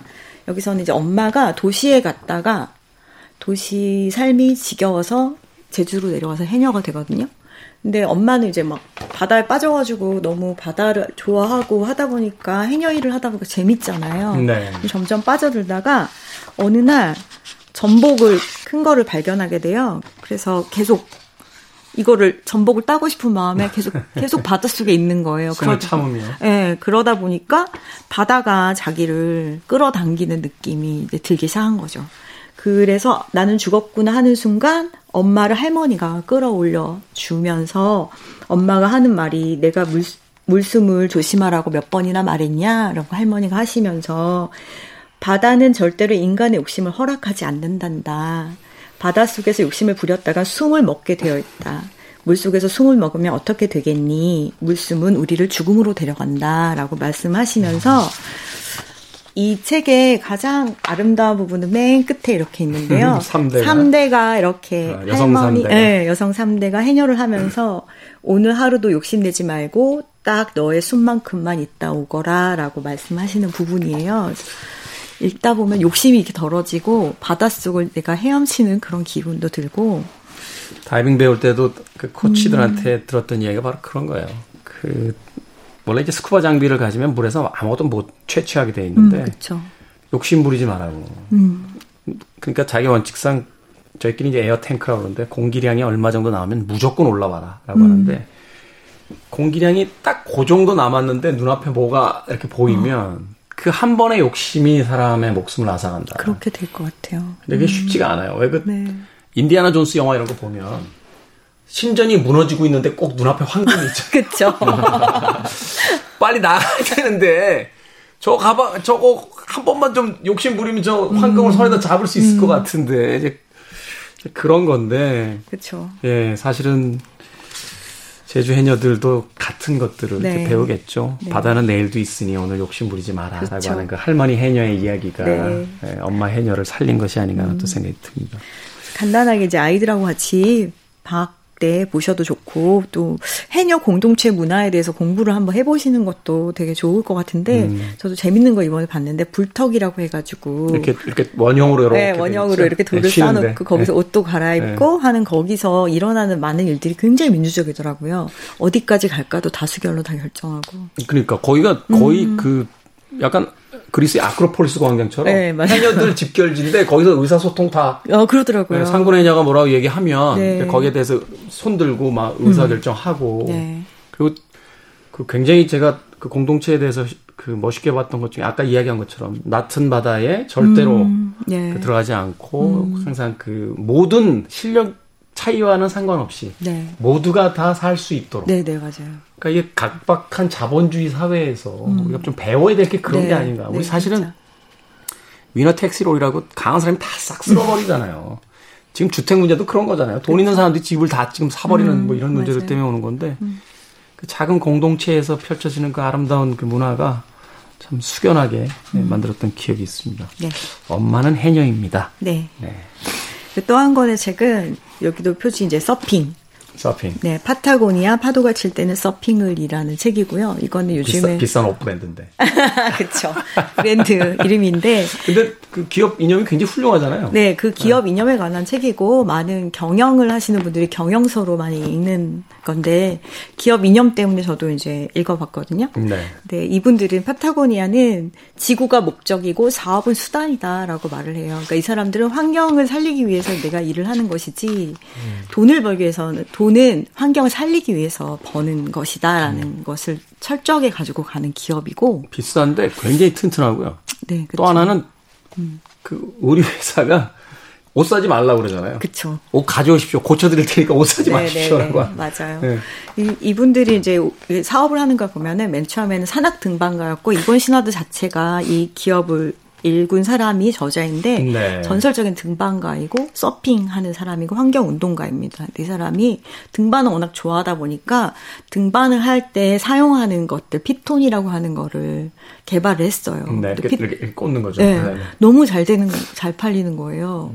여기서는 이제 엄마가 도시에 갔다가 도시 삶이 지겨워서 제주로 내려와서 해녀가 되거든요. 근데 엄마는 이제 막 바다에 빠져가지고 너무 바다를 좋아하고 하다 보니까 해녀 일을 하다 보니까 재밌잖아요. 네. 점점 빠져들다가 어느 날 전복을 큰 거를 발견하게 돼요. 그래서 계속 이거를 전복을 따고 싶은 마음에 계속 계속 바닷속에 있는 거예요. 그러다- 참으며. 예, 그러다 보니까 바다가 자기를 끌어당기는 느낌이 이제 들기 시작한 거죠. 그래서 나는 죽었구나 하는 순간 엄마를 할머니가 끌어올려 주면서 엄마가 하는 말이 내가 물, 물숨을 조심하라고 몇 번이나 말했냐? 라고 할머니가 하시면서 바다는 절대로 인간의 욕심을 허락하지 않는단다. 바닷속에서 욕심을 부렸다가 숨을 먹게 되어 있다. 물속에서 숨을 먹으면 어떻게 되겠니? 물숨은 우리를 죽음으로 데려간다. 라고 말씀하시면서 이 책의 가장 아름다운 부분은 맨 끝에 이렇게 있는데요. 삼대가. 삼대가 이렇게 아, 여성 할머니, 삼대가. 예, 여성 3대가 해녀를 하면서 오늘 하루도 욕심내지 말고 딱 너의 숨만큼만 있다 오거라 라고 말씀하시는 부분이에요. 읽다 보면 욕심이 이렇게 덜어지고 바닷속을 내가 헤엄치는 그런 기분도 들고 다이빙 배울 때도 그 코치들한테 음. 들었던 이야기가 바로 그런 거예요. 그 원래 이제 스쿠버 장비를 가지면 물에서 아무것도 못 채취하게 돼 음, 있는데 그렇죠. 욕심 부리지 말라고. 음, 그 그러니까 자기 원칙상 저희끼리 이제 air tank라고 그러는데 공기량이 얼마 정도 나오면 무조건 올라와라라고 하는데 공기량이 딱 그 정도 남았는데 눈앞에 뭐가 이렇게 보이면 그한 번의 욕심이 사람의 목숨을 앗아간다. 그렇게 될 것 같아요. 근데 그게 쉽지가 않아요. 왜그 네. 인디아나 존스 영화 이런 거 보면 신전이 무너지고 있는데 꼭 눈앞에 황금이 있죠. 그쵸. 빨리 나가야 되는데 저 가방 저거 한 번만 좀 욕심 부리면 저 황금을 손에다 잡을 수 있을 것 같은데 이제 그런 건데 그쵸. 예 사실은 제주 해녀들도 같은 것들을 네. 배우겠죠. 네. 바다는 내일도 있으니 오늘 욕심 부리지 마라라고 그렇죠. 하는 그 할머니 해녀의 이야기가 네. 예, 엄마 해녀를 살린 것이 아닌가 하는 또 생각이 듭니다. 간단하게 이제 아이들하고 같이 방학 때 보셔도 좋고 또 해녀 공동체 문화에 대해서 공부를 한번 해보시는 것도 되게 좋을 것 같은데 저도 재밌는 거 이번에 봤는데 불턱이라고 해가지고 음. 이렇게 이렇게 원형으로 이렇게 네, 돼 원형으로. 이렇게 돌을 네. 쌓아놓고 거기서 네. 옷도 갈아입고 하는 거기서 일어나는 많은 일들이 굉장히 민주적이더라고요. 어디까지 갈까도 다수결로 다 결정하고. 그러니까 거기가 거의 그 약간 그리스의 아크로폴리스 광장처럼 음. 네. 해녀들 집결지인데 거기서 의사소통 다 어 그러더라고요. 상군 해녀가 뭐라고 얘기하면 네. 거기에 대해서 손 들고 막 의사결정하고 네. 그리고 그 굉장히 제가 그 공동체에 대해서 그 멋있게 봤던 것 중에 아까 이야기한 것처럼 낮은 바다에 절대로 음, 네. 그 들어가지 않고 항상 그 모든 실력 차이와는 상관없이 네. 모두가 다 살 수 있도록 네, 네, 맞아요. 그러니까 이게 각박한 자본주의 사회에서 우리가 좀 배워야 될 게 그런 네, 게 아닌가. 우리 네, 사실은 진짜. 위너 택시롤이라고 강한 사람이 다 싹 쓸어버리잖아요. 지금 주택 문제도 그런 거잖아요. 돈 있는 사람들이 집을 다 지금 사버리는 뭐 이런 문제들 그렇죠. 음, 맞아요. 음. 때문에 오는 건데 그 작은 공동체에서 펼쳐지는 그 아름다운 그 문화가 참 숙연하게 네, 만들었던 기억이 있습니다. 네. 엄마는 해녀입니다. 네. 네. 또 한 권의 책은 여기도 표지 이제 서핑. 서핑. 네, 파타고니아 파도가 칠 때는 서핑을이라는 책이고요. 이거는 비싸, 요즘에 비싼 옷 브랜드인데. 그쵸 브랜드 이름인데 근데 그 기업 이념이 굉장히 훌륭하잖아요. 네, 그 기업 이념에 관한 책이고 많은 경영을 하시는 분들이 경영서로 많이 읽는 건데 기업 이념 때문에 저도 이제 읽어봤거든요. 네. 네, 이분들은 파타고니아는 지구가 목적이고 사업은 수단이다라고 말을 해요. 그러니까 이 사람들은 환경을 살리기 위해서 내가 일을 하는 것이지 돈을 벌기 위해서는 돈은 환경을 살리기 위해서 버는 것이다라는 것을 철저하게 가지고 가는 기업이고 비싼데 굉장히 튼튼하고요. 네, 또 하나는 그 우리 회사가 옷 사지 말라고 그러잖아요. 그쵸. 옷 가져오십시오. 고쳐드릴 테니까 옷 사지 마십시오라고. 네, 맞아요. 네. 이, 이분들이 이제 사업을 하는 걸 보면은 맨 처음에는 산악 등반가였고 이번 신화드 자체가 이 기업을 일군 사람이 저자인데 네. 전설적인 등반가이고 서핑하는 사람이고 환경 운동가입니다. 이 사람이 등반을 워낙 좋아하다 보니까 등반을 할 때 사용하는 것들 피톤이라고 하는 거를 개발을 했어요. 네, 피- 이렇게 꽂는 거죠. 네, 네, 네. 너무 잘 되는, 잘 팔리는 거예요.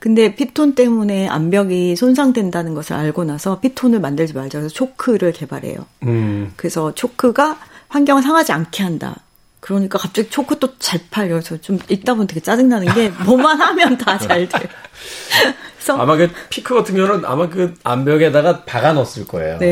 근데 피톤 때문에 암벽이 손상된다는 것을 알고 나서 피톤을 만들지 말자 해서 초크를 개발해요. 음, 그래서 초크가 환경을 상하지 않게 한다. 그러니까 갑자기 초크 또잘 팔려요. 저 좀 읽다 보면 되게 짜증나는 게 뭐만 하면 다 잘 돼요. 아마 그 피크 같은 경우는 아마 그 암벽에다가 박아 넣었을 거예요. 네.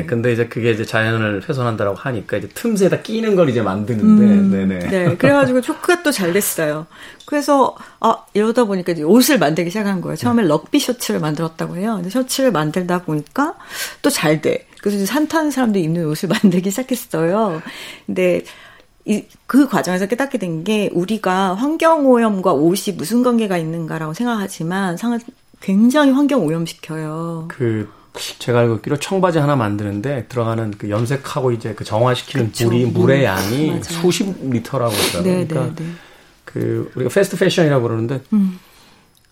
예, 근데 이제 그게 이제 자연을 훼손한다라고 하니까 이제 틈새에다 끼는 걸 이제 만드는데, 네네. 네, 그래가지고 초크가 또 잘 됐어요. 그래서 아 이러다 보니까 이제 옷을 만들기 시작한 거예요. 처음에 럭비 셔츠를 만들었다고 해요. 근데 셔츠를 만들다 보니까 또 잘 돼. 그래서 이제 산 타는 사람들이 입는 옷을 만들기 시작했어요. 근데 이, 그 과정에서 깨닫게 된 게 우리가 환경 오염과 옷이 무슨 관계가 있는가라고 생각하지만 상은 굉장히 환경 오염시켜요. 그, 제가 알고 있기로 청바지 하나 만드는데 들어가는 그 염색하고 이제 그 정화시키는 그쵸. 물이, 물. 물의 양이 맞아요. 수십 리터라고 하더라고요. 네, 그러니까 네, 네. 그 우리가 fast fashion이라고 그러는데 음.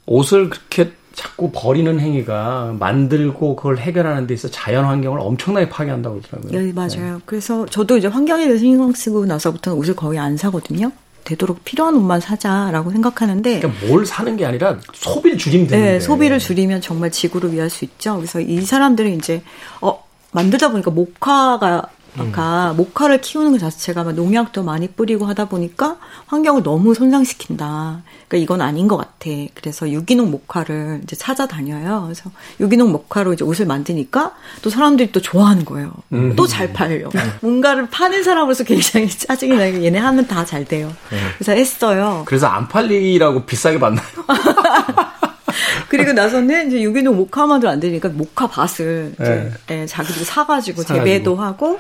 옷을 그렇게 자꾸 버리는 행위가 만들고 그걸 해결하는 데 있어 자연 환경을 엄청나게 파괴한다고 그러더라고요. 네, 맞아요. 그래서 저도 이제 환경에 대해서 신경 쓰고 나서부터는 옷을 거의 안 사거든요. 되도록 필요한 옷만 사자라고 생각하는데 그러니까 뭘 사는 게 아니라 소비를 줄이면 되는데. 네, 소비를 줄이면 정말 지구를 위할 수 있죠. 그래서 이 사람들은 이제 어 만들다 보니까 목화가 아까 모카를 키우는 것 자체가 막 농약도 많이 뿌리고 하다 보니까 환경을 너무 손상시킨다. 그러니까 이건 아닌 것 같아. 그래서 유기농 모카를 이제 찾아다녀요. 그래서 유기농 모카로 이제 옷을 만드니까 또 사람들이 또 좋아하는 거예요. 또잘 팔려. 뭔가를 파는 사람으로서 굉장히 짜증이 나게 얘네 하면 다 잘 돼요. 그래서 했어요. 그래서 안 팔리라고 비싸게 받나요? 그리고 나서는 이제 유기농 모카만들 안 되니까 모카 밭을 이제 예, 자기들이 사가지고. 재배도 하고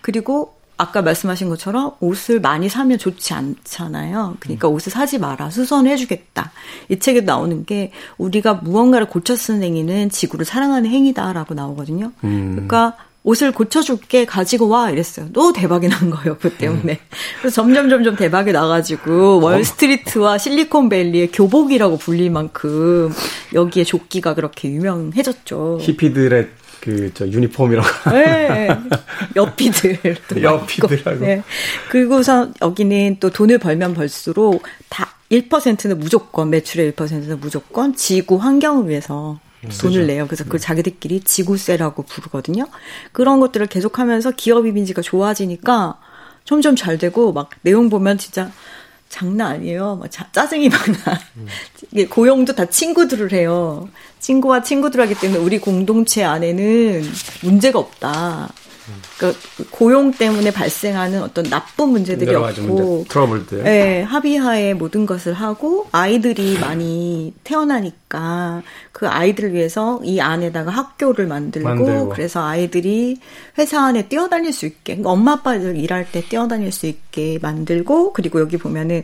그리고 아까 말씀하신 것처럼 옷을 많이 사면 좋지 않잖아요. 그러니까 옷을 사지 마라. 수선해주겠다. 이 책에 나오는 게 우리가 무언가를 고쳐 쓰는 행위는 지구를 사랑하는 행위다라고 나오거든요. 그러니까 옷을 고쳐줄게 가지고 와 이랬어요. 또 대박이 난 거예요 그 때문에. 그래서 점점 점점 대박이 나가지고 월스트리트와 실리콘밸리의 교복이라고 불릴 만큼 여기에 조끼가 그렇게 유명해졌죠. 히피들의 그저 유니폼이라고. 네. 여피들. 여피들하고. 네. 그리고서 여기는 또 돈을 벌면 벌수록 다 1%는 무조건, 매출의 1%는 무조건 지구 환경을 위해서 돈을 내요. 그래서 그걸 자기들끼리 지구세라고 부르거든요. 그런 것들을 계속하면서 기업 이미지가 좋아지니까 점점 잘 되고 막 내용 보면 진짜 장난 아니에요. 막 자- 짜증이 막 나. 이게 고용도 다 친구들을 해요. 친구와 친구들 하기 때문에 우리 공동체 안에는 문제가 없다. 그러니까 고용 때문에 발생하는 어떤 나쁜 문제들이 없고 트러블들. 네, 합의하에 모든 것을 하고 아이들이 많이 태어나니까 그 아이들을 위해서 이 안에다가 학교를 만들고, 만들고. 그래서 아이들이 회사 안에 뛰어다닐 수 있게 그러니까 엄마 아빠들 일할 때 뛰어다닐 수 있게 만들고 그리고 여기 보면은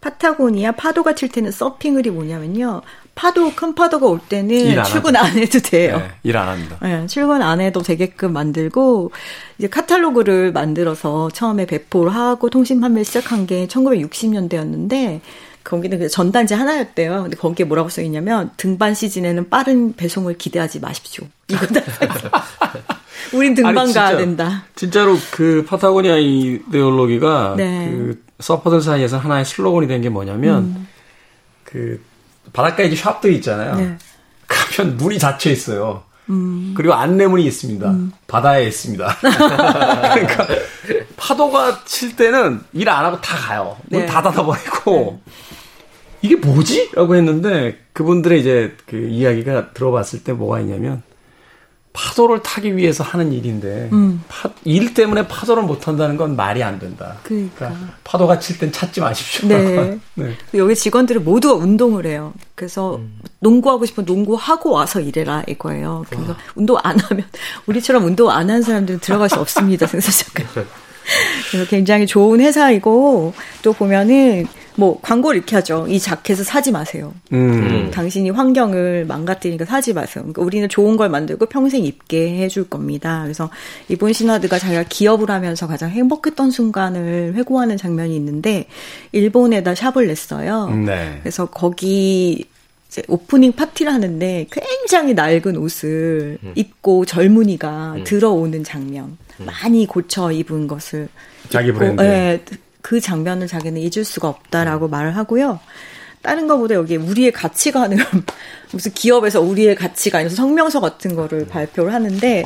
파타고니아 파도가 칠 때는 서핑을이 뭐냐면요 파도 큰 파도가 올일 때는 안 출근 안 해도 돼요. 네, 일안 합니다. 예, 출근 안 해도 되게끔 만들고 이제 카탈로그를 만들어서 처음에 배포를 하고 통신 판매를 시작한 게 1960년대였는데 거기는 그냥 전단지 하나였대요. 근데 거기에 뭐라고 써 있냐면 등반 시즌에는 빠른 배송을 기대하지 마십시오. 이거 다 우린 등반 아니, 가야 진짜, 된다. 진짜로 그 파타고니아 이데올로기가 네. 그 서퍼들 사이에서 하나의 슬로건이 된 게 뭐냐면 그 바닷가에 이제 샵들이 있잖아요. 음. 네. 음. 가면 문이 닫혀 있어요. 그리고 안내문이 있습니다. 바다에 있습니다. 그러니까 파도가 칠 때는 일 안 하고 다 가요. 문 네. 다 닫아버리고 이게 뭐지? 라고 했는데 그분들의 이제 그 이야기가 들어봤을 때 뭐가 있냐면 파도를 타기 위해서 하는 일인데 파- 일 때문에 파도를 못 탄다는 건 말이 안 된다. 그러니까. 파도가 칠 땐 찾지 마십시오. 네. 네. 여기 직원들은 모두가 운동을 해요. 그래서 농구하고 싶으면 농구하고 와서 일해라 이거예요. 그래서 운동 안 하면 우리처럼 운동 안 하는 사람들은 들어갈 수 없습니다. 생사장관. 그래서 굉장히 좋은 회사이고 또 보면은 뭐 광고를 이렇게 하죠. 이 자켓을 사지 마세요. 음. 당신이 환경을 망가뜨리니까 사지 마세요. 그러니까 우리는 좋은 걸 만들고 평생 입게 해줄 겁니다. 그래서 이본 시나드가 자기가 기업을 하면서 가장 행복했던 순간을 회고하는 장면이 있는데 일본에다 샵을 냈어요. 네. 그래서 거기 이제 오프닝 파티를 하는데 굉장히 낡은 옷을 입고 젊은이가 들어오는 장면. 많이 고쳐 입은 것을 자기 브랜드. 예, 그 장면을 자기는 잊을 수가 없다라고 말을 하고요. 다른 거보다 여기 우리의 가치관을 무슨 기업에서 우리의 가치관에서 성명서 같은 거를 발표를 하는데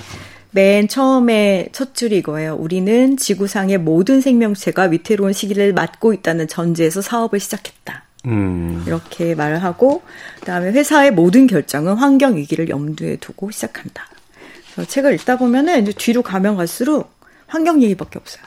맨 처음에 첫 줄이 이거예요. 우리는 지구상의 모든 생명체가 위태로운 시기를 맞고 있다는 전제에서 사업을 시작했다. 음. 이렇게 말을 하고 그다음에 회사의 모든 결정은 환경 위기를 염두에 두고 시작한다. 그래서 책을 읽다 보면은 이제 뒤로 가면 갈수록 환경 얘기밖에 없어요.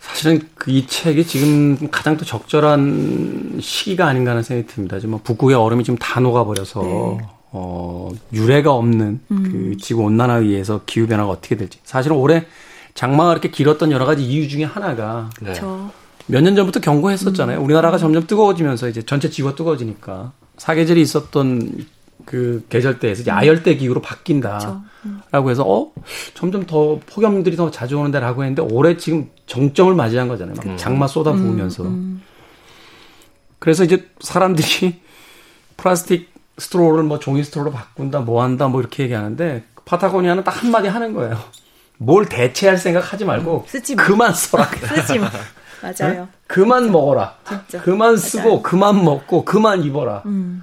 사실은 그 이 책이 지금 가장 또 적절한 시기가 아닌가 하는 생각이 듭니다. 지금 뭐 북극의 얼음이 좀다 녹아버려서 네. 어, 유례가 없는 음. 그 지구 온난화에 의해서 기후 변화가 어떻게 될지. 사실은 올해 장마가 이렇게 길었던 여러 가지 이유 중에 하나가 네. 저몇년 전부터 경고했었잖아요. 음. 우리나라가 점점 뜨거워지면서 이제 전체 지구가 뜨거워지니까 사계절이 있었던 그 계절대에서 아열대 기후로 바뀐다라고 해서 어 점점 더 폭염들이 더 자주 오는데라고 했는데 올해 지금 정점을 맞이한 거잖아요. 막 장마 쏟아 부으면서 그래서 이제 사람들이 플라스틱 스트로를 뭐 종이 스트로로 바꾼다, 뭐 한다, 뭐 이렇게 얘기하는데 파타고니아는 딱 한마디 하는 거예요. 뭘 대체할 생각 하지 말고 쓰지 마. 그만 써라. 쓰지 마. 맞아요. 그만 먹어라. 진짜. 그만 쓰고 맞아요. 음. 그만 먹고 그만 입어라.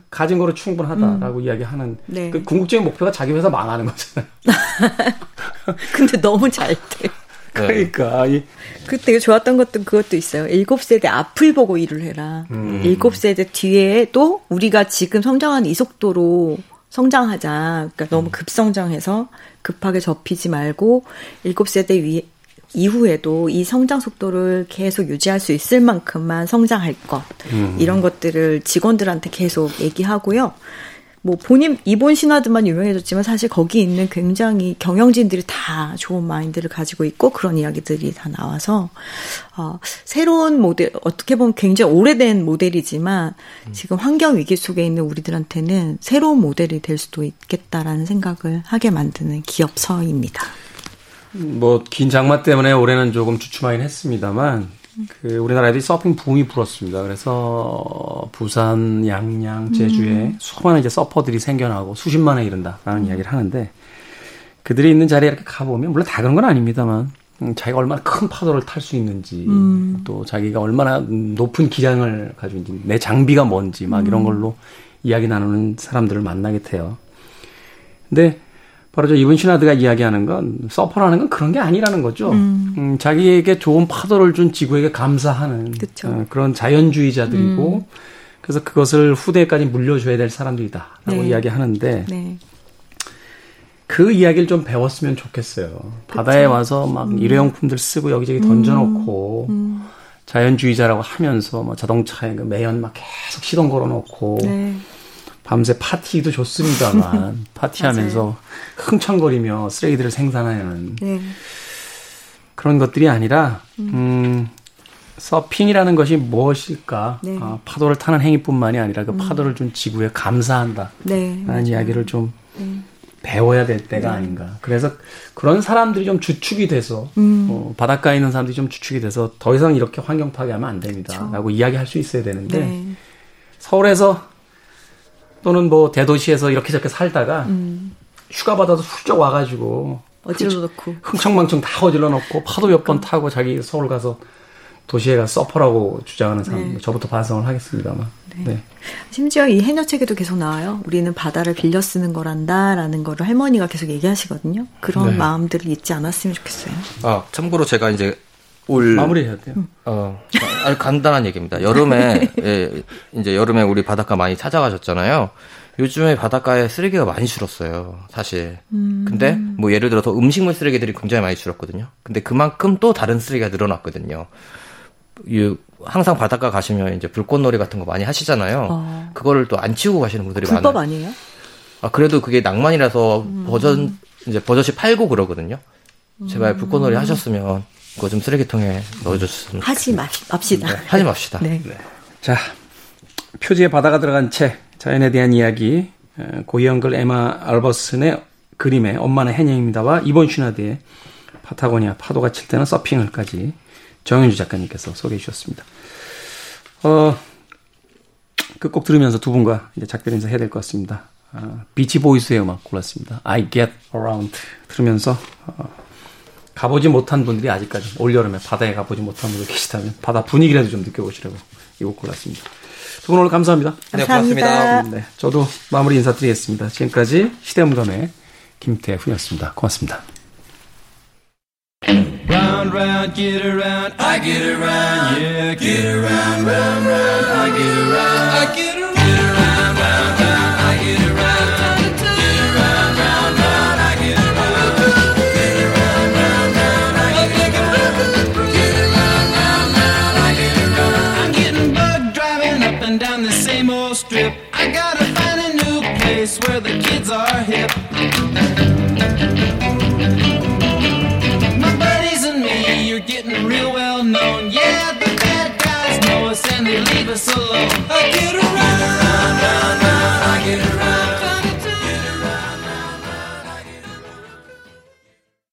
가진 거로 충분하다라고 이야기하는 네. 그 궁극적인 목표가 자기 회사 망하는 거잖아요. 근데 너무 잘 돼. 그러니까 이그 되게 좋았던 것도 그것도 있어요. 일곱 세대 앞을 보고 일을 해라. 일곱 세대 뒤에도 우리가 지금 성장하는 이 속도로 성장하자. 그러니까 너무 급성장해서 급하게 접히지 말고 일곱 세대 위 이후에도 이 성장 속도를 계속 유지할 수 있을 만큼만 성장할 것 이런 것들을 직원들한테 계속 얘기하고요. 뭐 본인 이본 신화드만 유명해졌지만 사실 거기 있는 굉장히 경영진들이 다 좋은 마인드를 가지고 있고 그런 이야기들이 다 나와서 어, 새로운 모델 어떻게 보면 굉장히 오래된 모델이지만 지금 환경 위기 속에 있는 우리들한테는 새로운 모델이 될 수도 있겠다라는 생각을 하게 만드는 기업서입니다. 뭐 긴 장마 때문에 올해는 조금 주춤하긴 했습니다만 그 우리나라에도 서핑 붐이 불었습니다. 그래서 부산, 양양, 제주에 수많은 이제 서퍼들이 생겨나고 수십만에 이른다라는 이야기를 하는데 그들이 있는 자리에 이렇게 가보면 물론 다 그런 건 아닙니다만 음, 자기가 얼마나 큰 파도를 탈 수 있는지 또 자기가 얼마나 높은 기량을 가지고 있는지 내 장비가 뭔지 막 이런 걸로 이야기 나누는 사람들을 만나게 돼요. 근데 바로 저 이분 시나드가 이야기하는 건 서퍼라는 건 그런 게 아니라는 거죠. 음, 자기에게 좋은 파도를 준 지구에게 감사하는 그쵸. 어, 그런 자연주의자들이고 그래서 그것을 후대까지 물려줘야 될 사람들이다라고 네. 이야기하는데 네. 그 이야기를 좀 배웠으면 좋겠어요. 바다에 와서 막 일회용품들 쓰고 여기저기 던져놓고 자연주의자라고 하면서 뭐 자동차에 그 매연 막 계속 시동 걸어놓고 네. 밤새 파티도 좋습니다만 파티하면서 흥청거리며 쓰레기들을 생산하는 네. 그런 것들이 아니라 음, 서핑이라는 것이 무엇일까? 네. 아, 파도를 타는 행위뿐만이 아니라 그 파도를 준 지구에 감사한다. 네. 라는 이야기를 좀 배워야 될 때가 아닌가. 그래서 그런 사람들이 좀 주축이 돼서 어, 바닷가에 있는 사람들이 좀 주축이 돼서 더 이상 이렇게 환경 파괴하면 안 됩니다. 라고 이야기할 수 있어야 되는데 네. 서울에서 또는 뭐 대도시에서 이렇게 저렇게 살다가 휴가 받아서 훌쩍 와가지고 어질러 놓고. 흥청망청 다 어질러 놓고 파도 몇 번 타고 자기 서울 가서 도시에 가서 서퍼라고 주장하는 사람 네. 저부터 반성을 하겠습니다만 네. 심지어 이 해녀책에도 계속 나와요. 우리는 바다를 빌려 쓰는 거란다라는 거를 할머니가 계속 얘기하시거든요. 그런 네. 마음들을 잊지 않았으면 좋겠어요. 아, 참고로 제가 이제 올 마무리해야 돼요. 어, 아니, 간단한 얘기입니다. 여름에, 예, 이제 여름에 우리 바닷가 많이 찾아가셨잖아요. 요즘에 바닷가에 쓰레기가 많이 줄었어요, 사실. 근데, 뭐, 예를 들어서 음식물 쓰레기들이 굉장히 많이 줄었거든요. 근데 그만큼 또 다른 쓰레기가 늘어났거든요. 이, 항상 바닷가 가시면 이제 불꽃놀이 같은 거 많이 하시잖아요. 어. 그거를 또 안 치우고 가시는 분들이 불법 많아요. 아니에요? 아, 그래도 그게 낭만이라서 버전, 이제 버젓이 팔고 그러거든요. 제발 불꽃놀이 하셨으면 그거 좀 쓰레기통에 넣어줬으면 하지 마, 맙시다. 네, 하지 맙시다. 네. 자, 표지에 바다가 들어간 책, 자연에 대한 이야기, 에, 고이언글 에마 알버슨의 그림의 엄마는 해녀입니다와 이번 슈나드의 파타고니아 파도가 칠 때는 서핑을까지 정윤주 작가님께서 소개해 주셨습니다. 어, 그꼭 들으면서 두 분과 이제 작별 인사 해야 될 것 같습니다. 아, 비치 보이스의 음악 골랐습니다. I Get Around 들으면서 어, 가보지 못한 분들이 아직까지 올여름에 바다에 가보지 못한 분들 계시다면 바다 분위기라도 좀 느껴보시라고 이 곡 골랐습니다. 두 분 오늘 감사합니다. 네, 감사합니다. 고맙습니다. 네, 저도 마무리 인사드리겠습니다. 지금까지 시대음감의 김태훈이었습니다. 고맙습니다. Round, round, get around, I get around, yeah, get around, round, round, I get around, I get around, alone again.